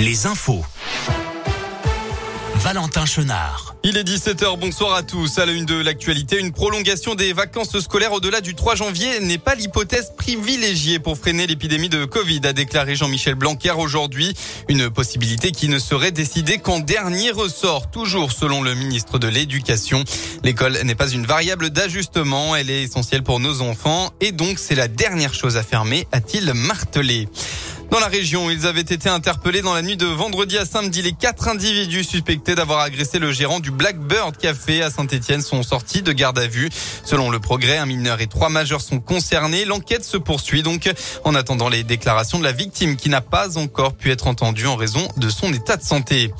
les infos. Valentin Chenard. Il est 17h, bonsoir à tous. À la une de l'actualité, une prolongation des vacances scolaires au-delà du 3 janvier n'est pas l'hypothèse privilégiée pour freiner l'épidémie de Covid, a déclaré Jean-Michel Blanquer aujourd'hui. Une possibilité qui ne serait décidée qu'en dernier ressort, toujours selon le ministre de l'Éducation. L'école n'est pas une variable d'ajustement, elle est essentielle pour nos enfants et donc c'est la dernière chose à fermer, a-t-il martelé. Dans la région, ils avaient été interpellés dans la nuit de vendredi à samedi. Les quatre individus suspectés d'avoir agressé le gérant du Blackbird Café à Saint-Etienne sont sortis de garde à vue. Selon le progrès, un mineur et trois majeurs sont concernés. L'enquête se poursuit donc en attendant les déclarations de la victime qui n'a pas encore pu être entendue en raison de son état de santé.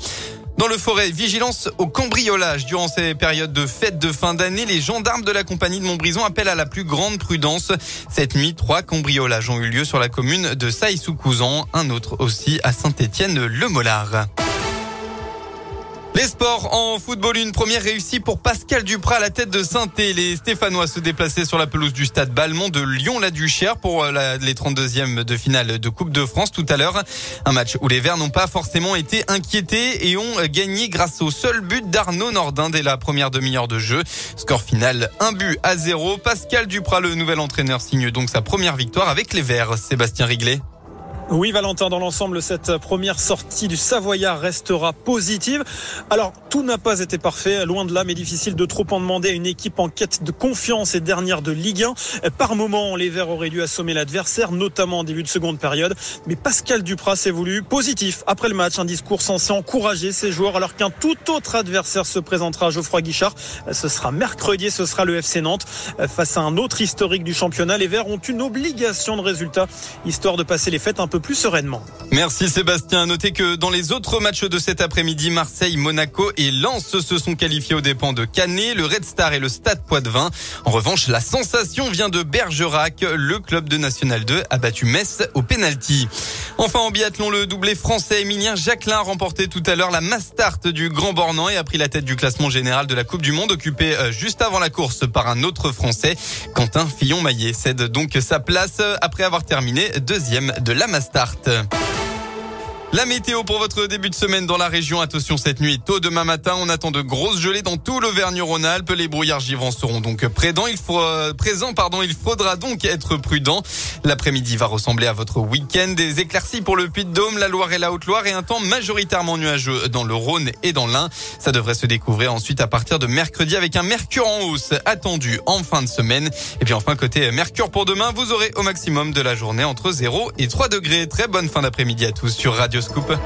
Dans le forêt, vigilance au cambriolage. Durant ces périodes de fêtes de fin d'année, les gendarmes de la compagnie de Montbrison appellent à la plus grande prudence. Cette nuit, trois cambriolages ont eu lieu sur la commune de Saï-sous-Couzan, un autre aussi à Saint-Étienne-le-Molard. Les sports en football, une première réussie pour Pascal Duprat à la tête de saint Les Stéphanois se déplaçaient sur la pelouse du stade Balmont de Lyon-la-Duchère pour euh, les 32e de finale de Coupe de France tout à l'heure. Un match où les Verts n'ont pas forcément été inquiétés et ont gagné grâce au seul but d'Arnaud Nordin dès la première demi-heure de jeu. Score final, un but à zéro. Pascal Duprat, le nouvel entraîneur, signe donc sa première victoire avec les Verts. Sébastien Riglet. Oui, Valentin, dans l'ensemble, cette première sortie du Savoyard restera positive. Alors, tout n'a pas été parfait, loin de là, mais difficile de trop en demander à une équipe en quête de confiance et dernière de Ligue 1. Par moment, les Verts auraient dû assommer l'adversaire, notamment en début de seconde période. Mais Pascal Duprat s'est voulu positif après le match, un discours censé encourager ses joueurs, alors qu'un tout autre adversaire se présentera à Geoffroy Guichard. Ce sera mercredi, ce sera le FC Nantes. Face à un autre historique du championnat, les Verts ont une obligation de résultat, histoire de passer les fêtes un peu plus sereinement. Merci Sébastien. Notez que dans les autres matchs de cet après-midi, Marseille, Monaco et Lens se sont qualifiés aux dépens de Canet, le Red Star et le Stade Poitvin. En revanche, la sensation vient de Bergerac. Le club de National 2 a battu Metz au penalty. Enfin, en biathlon, le doublé français Emilien Jacquelin a remporté tout à l'heure la Mastart du Grand Bornand et a pris la tête du classement général de la Coupe du Monde, occupé euh, juste avant la course par un autre Français. Quentin Fillon-Maillet cède donc sa place après avoir terminé deuxième de la Mastart. Tarte. La météo pour votre début de semaine dans la région. Attention cette nuit, tôt demain matin, on attend de grosses gelées dans tout l'Auvergne-Rhône-Alpes. Les brouillards givrants seront donc présents. Euh. Il faudra donc être prudent. L'après-midi va ressembler à votre week-end. Des éclaircies pour le Puy-de-Dôme, la Loire et la Haute-Loire et un temps majoritairement nuageux dans le Rhône et dans l'Ain. Ça devrait se découvrir ensuite à partir de mercredi avec un mercure en hausse attendu en fin de semaine. Et puis enfin, côté mercure pour demain, vous aurez au maximum de la journée entre 0 et 3 degrés. Très bonne fin d'après-midi à tous sur Radio Scoop.